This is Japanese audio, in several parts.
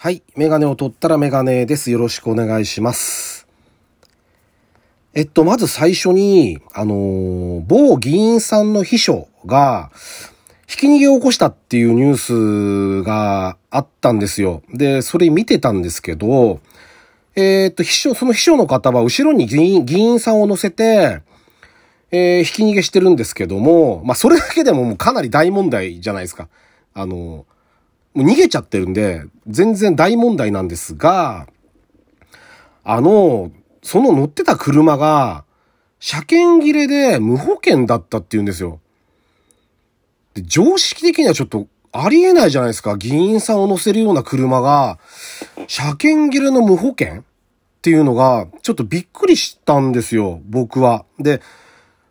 はい。メガネを取ったらメガネです。よろしくお願いします。えっと、まず最初に、あのー某議員さんの秘書が、ひき逃げを起こしたっていうニュースがあったんですよ。で、それ見てたんですけど、えーっと、秘書、その秘書の方は後ろに議員、議員さんを乗せて、えーひき逃げしてるんですけども、まあ、それだけでももうかなり大問題じゃないですか。あのーもう逃げちゃってるんで、全然大問題なんですが、あの、その乗ってた車が、車検切れで無保険だったって言うんですよ。で常識的にはちょっとありえないじゃないですか。議員さんを乗せるような車が、車検切れの無保険っていうのが、ちょっとびっくりしたんですよ、僕は。で、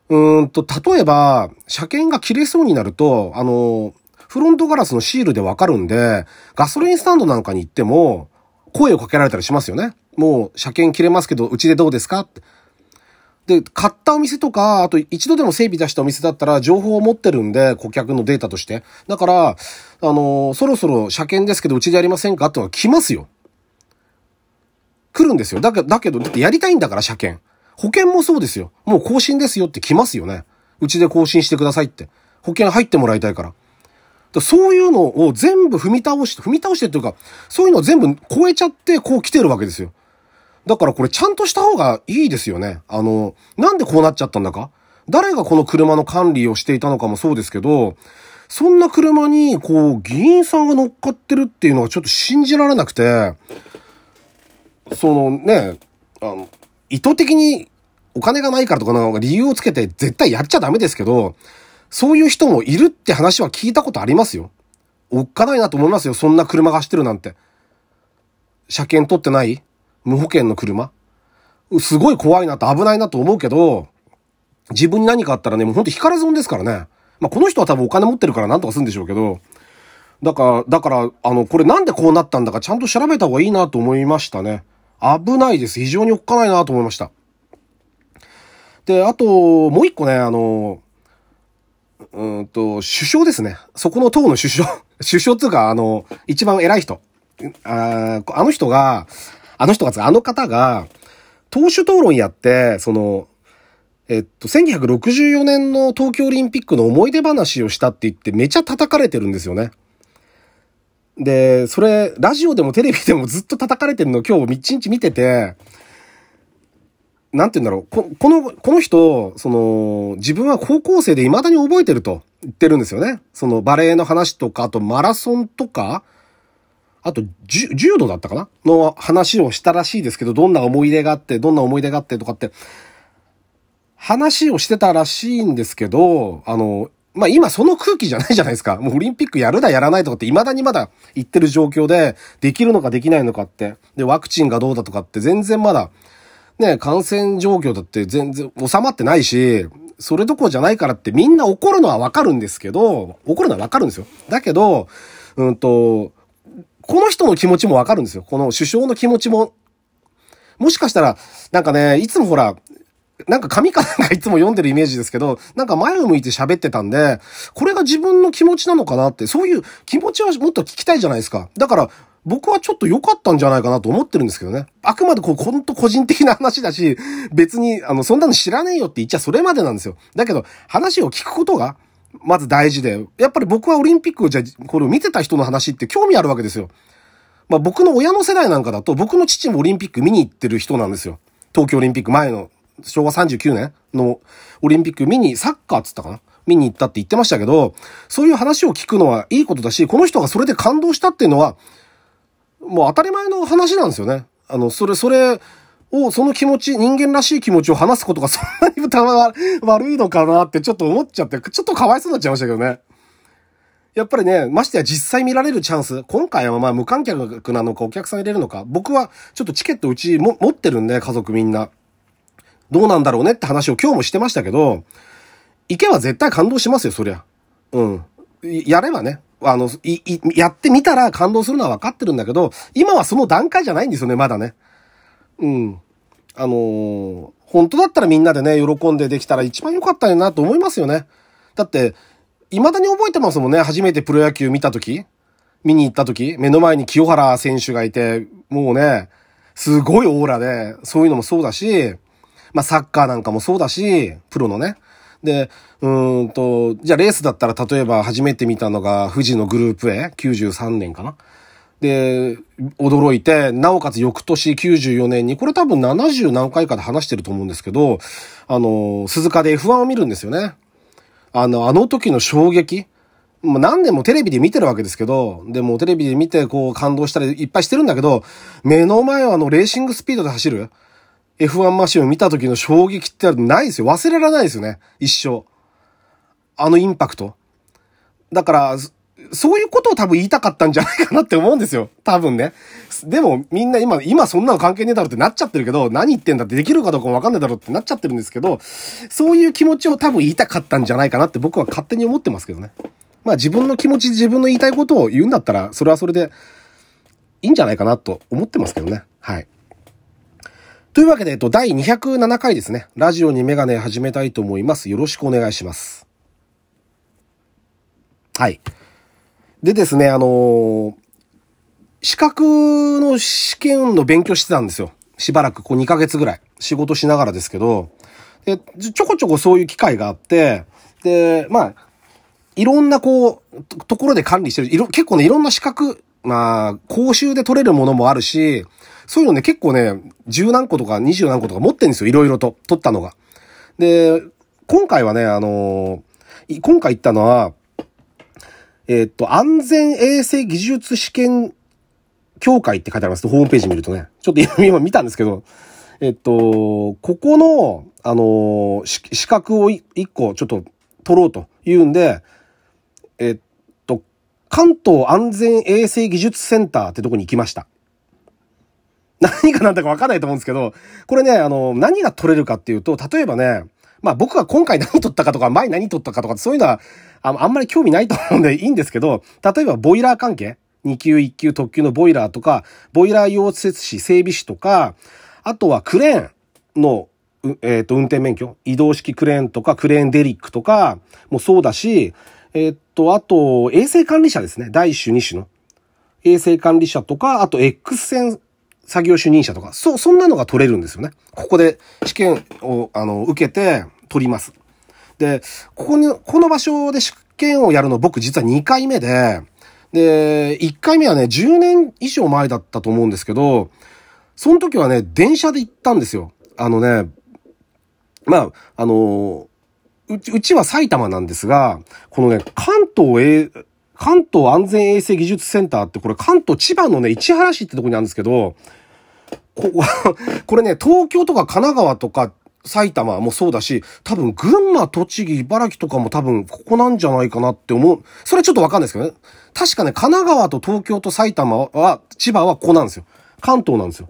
うーんと、例えば、車検が切れそうになると、あの、フロントガラスのシールでわかるんで、ガソリンスタンドなんかに行っても、声をかけられたりしますよね。もう、車検切れますけど、うちでどうですか？って。で、買ったお店とか、あと一度でも整備出したお店だったら情報を持ってるんで、顧客のデータとして。だから、あのそろそろ車検ですけど、うちでやりませんか？ってのが来ますよ。来るんですよ。だけどだけど、だってやりたいんだから、車検。保険もそうですよ。もう更新ですよって来ますよね。うちで更新してくださいって。保険入ってもらいたいから。そういうのを全部踏み倒して、踏み倒してっていうか、そういうのを全部超えちゃって、こう来てるわけですよ。だからこれちゃんとした方がいいですよね。あの、なんでこうなっちゃったんだか誰がこの車の管理をしていたのかもそうですけど、そんな車に、こう、議員さんが乗っかってるっていうのがちょっと信じられなくて、そのね、あの、意図的にお金がないからとかなんか理由をつけて絶対やっちゃダメですけど、そういう人もいるって話は聞いたことありますよ。おっかないなと思いますよ。そんな車が走ってるなんて。車検取ってない？無保険の車？すごい怖いなと危ないなと思うけど、自分に何かあったらね、もうほんと光ら損ですからね。まあ、この人は多分お金持ってるからなんとかするんでしょうけど、だから、だから、あの、これなんでこうなったんだかちゃんと調べた方がいいなと思いましたね。危ないです。非常におっかないなと思いました。で、あと、もう一個ね、あの、うんと、首相ですね。そこの党の首相。首相っていうか、あの、一番偉い人。ああの人が、あの人が、あの方が、党首討論やって、その、えっと、1964年の東京オリンピックの思い出話をしたって言ってめちゃ叩かれてるんですよね。で、それ、ラジオでもテレビでもずっと叩かれてるの今日一日見てて、なんて言うんだろう。ここの、この人、その、自分は高校生で未だに覚えてると言ってるんですよね。そのバレエの話とか、あとマラソンとか、あと、柔道だったかな？の話をしたらしいですけど、どんな思い出があって、どんな思い出があってとかって、話をしてたらしいんですけど、あの、まあ、今その空気じゃないじゃないですか。もうオリンピックやるだやらないとかって未だにまだ言ってる状況で、できるのかできないのかって。で、ワクチンがどうだとかって全然まだ、ね、感染状況だって全然収まってないし、それどころじゃないからってみんな怒るのはわかるんですけど、怒るのはわかるんですよ。だけど、うんと、この人の気持ちもわかるんですよ。この首相の気持ちも。もしかしたら、なんかね、いつもほら、なんか紙かなんかいつも読んでるイメージですけど、なんか前を向いて喋ってたんで、これが自分の気持ちなのかなって、そういう気持ちはもっと聞きたいじゃないですか。だから、僕はちょっと良かったんじゃないかなと思ってるんですけどね。あくまでこう、ほんと個人的な話だし、別に、あの、そんなの知らねえよって言っちゃそれまでなんですよ。だけど、話を聞くことが、まず大事で、やっぱり僕はオリンピックをじゃ、これを見てた人の話って興味あるわけですよ。まあ僕の親の世代なんかだと、僕の父もオリンピック見に行ってる人なんですよ。東京オリンピック前の、昭和39年のオリンピック見に、サッカーっつったかな？見に行ったって言ってましたけど、そういう話を聞くのはいいことだし、この人がそれで感動したっていうのは、もう当たり前の話なんですよね。あの、それ、それを、その気持ち、人間らしい気持ちを話すことがそんなにたま悪いのかなってちょっと思っちゃって、ちょっとかわいそうになっちゃいましたけどね。やっぱりね、ましてや実際見られるチャンス、今回はまあ無観客なのかお客さん入れるのか、僕はちょっとチケットうちも持ってるんで、家族みんな。どうなんだろうねって話を今日もしてましたけど、行けば絶対感動しますよ、そりゃ。うん。やればね。あの、い、い、やってみたら感動するのは分かってるんだけど、今はその段階じゃないんですよね、まだね。うん。あのー本当だったらみんなでね、喜んでできたら一番良かったよなと思いますよね。だって、未だに覚えてますもんね、初めてプロ野球見た時見に行った時、目の前に清原選手がいて、もうね、すごいオーラで、そういうのもそうだし、まあサッカーなんかもそうだし、プロのね。で、うんと、じゃあレースだったら例えば初めて見たのが富士のグループ A93 年かな。で、驚いて、なおかつ翌年94年に、これ多分70何回かで話してると思うんですけど、あの、鈴鹿で F1 を見るんですよね。あの、あの時の衝撃。もう何年もテレビで見てるわけですけど、でもテレビで見てこう感動したりいっぱいしてるんだけど、目の前はあのレーシングスピードで走る F1 マシンを見た時の衝撃ってないですよ。忘れられないですよね。一生。あのインパクト。だから、そういうことを多分言いたかったんじゃないかなって思うんですよ。多分ね。でもみんな今、今そんなの関係ねえだろってなっちゃってるけど、何言ってんだってできるかどうかもわかんないだろうってなっちゃってるんですけど、そういう気持ちを多分言いたかったんじゃないかなって僕は勝手に思ってますけどね。まあ自分の気持ち、自分の言いたいことを言うんだったら、それはそれでいいんじゃないかなと思ってますけどね。はい。というわけで、えっと、第207回ですね。ラジオにメガネ始めたいと思います。よろしくお願いします。はい。でですね、あのー、資格の試験の勉強してたんですよ。しばらく、こう2ヶ月ぐらい。仕事しながらですけど、で、ちょこちょこそういう機会があって、で、まあ、いろんなこう、ところで管理してる、いろ、結構ね、いろんな資格、まあ、講習で取れるものもあるし、そういうのね、結構ね、十何個とか二十何個とか持ってんですよ、いろいろと、取ったのが。で、今回はね、あのー、今回行ったのは、えー、っと、安全衛生技術試験協会って書いてあります。ホームページ見るとね。ちょっと今見たんですけど、えっと、ここの、あのー、資格を一個ちょっと取ろうというんで、えっと、関東安全衛生技術センターってとこに行きました。何が何だかわかんないと思うんですけど、これね、あの、何が取れるかっていうと、例えばね、まあ僕が今回何取ったかとか、前何取ったかとか、そういうのは、ああんまり興味ないと思うんでいいんですけど、例えばボイラー関係 ?2 級1級特級のボイラーとか、ボイラー溶接士、整備士とか、あとはクレーンの、えっ、ー、と、運転免許？移動式クレーンとか、クレーンデリックとかもそうだし、えっと、あと、衛生管理者ですね。第一種、二種の。衛生管理者とか、あと X 線作業主任者とか、そ、そんなのが取れるんですよね。ここで試験を、あの、受けて取ります。で、ここに、この場所で試験をやるの僕実は2回目で、で、1回目はね、10年以上前だったと思うんですけど、その時はね、電車で行ったんですよ。あのね、まあ、あの、うち、うちは埼玉なんですが、このね、関東え、関東安全衛生技術センターってこれ関東千葉のね、市原市ってとこにあるんですけど、こ、これね、東京とか神奈川とか埼玉もそうだし、多分群馬、栃木、茨城とかも多分ここなんじゃないかなって思う。それはちょっとわかんないですけどね。確かね、神奈川と東京と埼玉は、千葉はここなんですよ。関東なんですよ。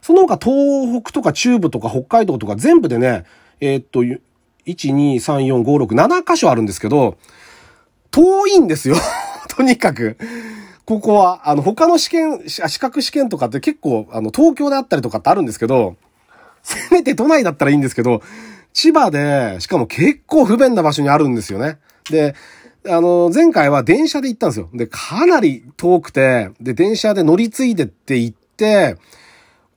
その他東北とか中部とか北海道とか全部でね、えー、っと、1、2、3、4、5、6、7箇所あるんですけど、遠いんですよ。とにかく。ここは、あの、他の試験、資格試験とかって結構、あの、東京であったりとかってあるんですけど、せめて都内だったらいいんですけど、千葉で、しかも結構不便な場所にあるんですよね。で、あの、前回は電車で行ったんですよ。で、かなり遠くて、で、電車で乗り継いでって行って、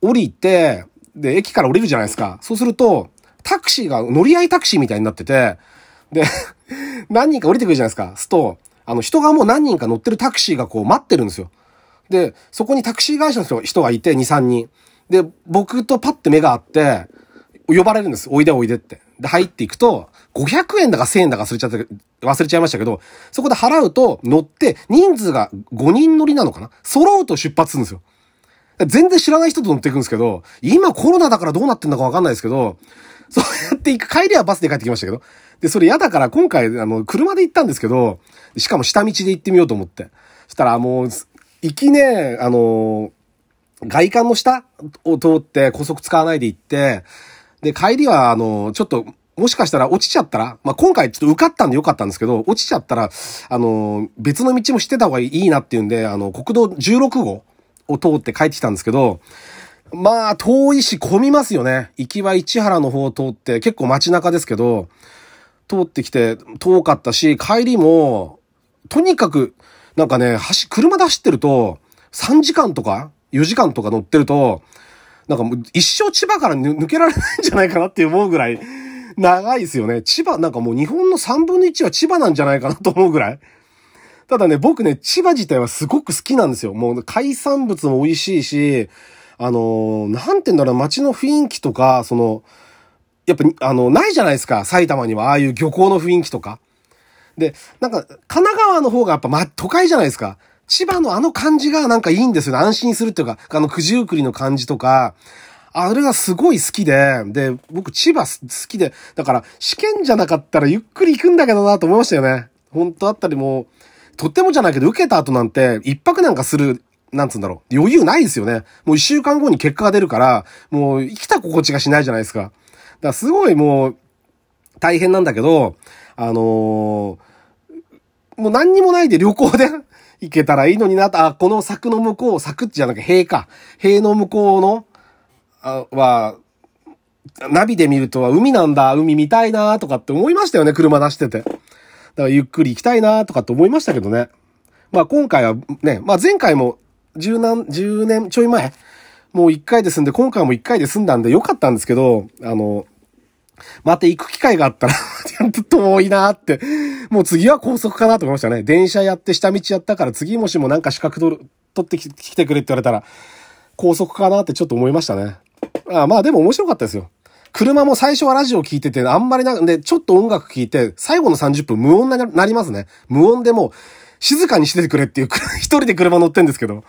降りて、で、駅から降りるじゃないですか。そうすると、タクシーが乗り合いタクシーみたいになってて、で、何人か降りてくるじゃないですか。すと、あの、人がもう何人か乗ってるタクシーがこう待ってるんですよ。で、そこにタクシー会社の人がいて、2、3人。で、僕とパッて目があって、呼ばれるんです。おいでおいでって。で、入っていくと、500円だか1000円だか忘れちゃって、忘れちゃいましたけど、そこで払うと乗って、人数が5人乗りなのかな揃うと出発するんですよ。全然知らない人と乗っていくんですけど、今コロナだからどうなってんだかわかんないですけど、そうやって行く、帰りはバスで帰ってきましたけど。で、それ嫌だから今回、あの、車で行ったんですけど、しかも下道で行ってみようと思って。そしたらもう、行きね、あの、外観の下を通って高速使わないで行って、で、帰りは、あの、ちょっと、もしかしたら落ちちゃったら、まあ、今回ちょっと受かったんでよかったんですけど、落ちちゃったら、あの、別の道も知ってた方がいいなっていうんで、あの、国道16号を通って帰ってきたんですけど、まあ、遠いし混みますよね。行きは市原の方を通って、結構街中ですけど、通ってきて遠かったし、帰りも、とにかく、なんかね、走、車で走ってると、3時間とか、4時間とか乗ってると、なんかもう一生千葉から抜けられないんじゃないかなって思うぐらい、長いですよね。千葉、なんかもう日本の3分の1は千葉なんじゃないかなと思うぐらい。ただね、僕ね、千葉自体はすごく好きなんですよ。もう海産物も美味しいし、あのー、なんて言うんだろう、街の雰囲気とか、その、やっぱ、あの、ないじゃないですか。埼玉には、ああいう漁港の雰囲気とか。で、なんか、神奈川の方がやっぱ、ま、都会じゃないですか。千葉のあの感じがなんかいいんですよね。安心するっていうか、あの九十九里の感じとか、あれがすごい好きで、で、僕千葉好きで、だから試験じゃなかったらゆっくり行くんだけどなと思いましたよね。本当あったりも、とってもじゃないけど受けた後なんて一泊なんかする、なんつうんだろう。余裕ないですよね。もう一週間後に結果が出るから、もう生きた心地がしないじゃないですか。すごいもう、大変なんだけど、あのー、もう何にもないで旅行で行けたらいいのになと、あ、この柵の向こう、柵じゃなくて塀か。塀の向こうの、あは、ナビで見るとは海なんだ、海見たいなとかって思いましたよね、車出してて。だからゆっくり行きたいなとかって思いましたけどね。まあ今回はね、まあ前回も十何、十年ちょい前、もう一回で済んで、今回も一回で済んだんでよかったんですけど、あの、また行く機会があったらちゃんと遠いなって。もう次は高速かなと思いましたね。電車やって下道やったから次もしもなんか資格取る、取ってきてくれって言われたら、高速かなってちょっと思いましたね。あまあでも面白かったですよ。車も最初はラジオ聞いてて、あんまりなんで、ちょっと音楽聞いて、最後の30分無音になりますね。無音でも静かにしててくれっていう、一人で車乗ってんですけど、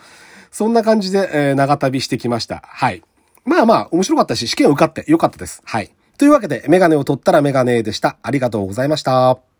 そんな感じで、えー、長旅してきました。はい。まあまあ、面白かったし、試験受かってよかったです。はい。というわけで、メガネを取ったらメガネでした。ありがとうございました。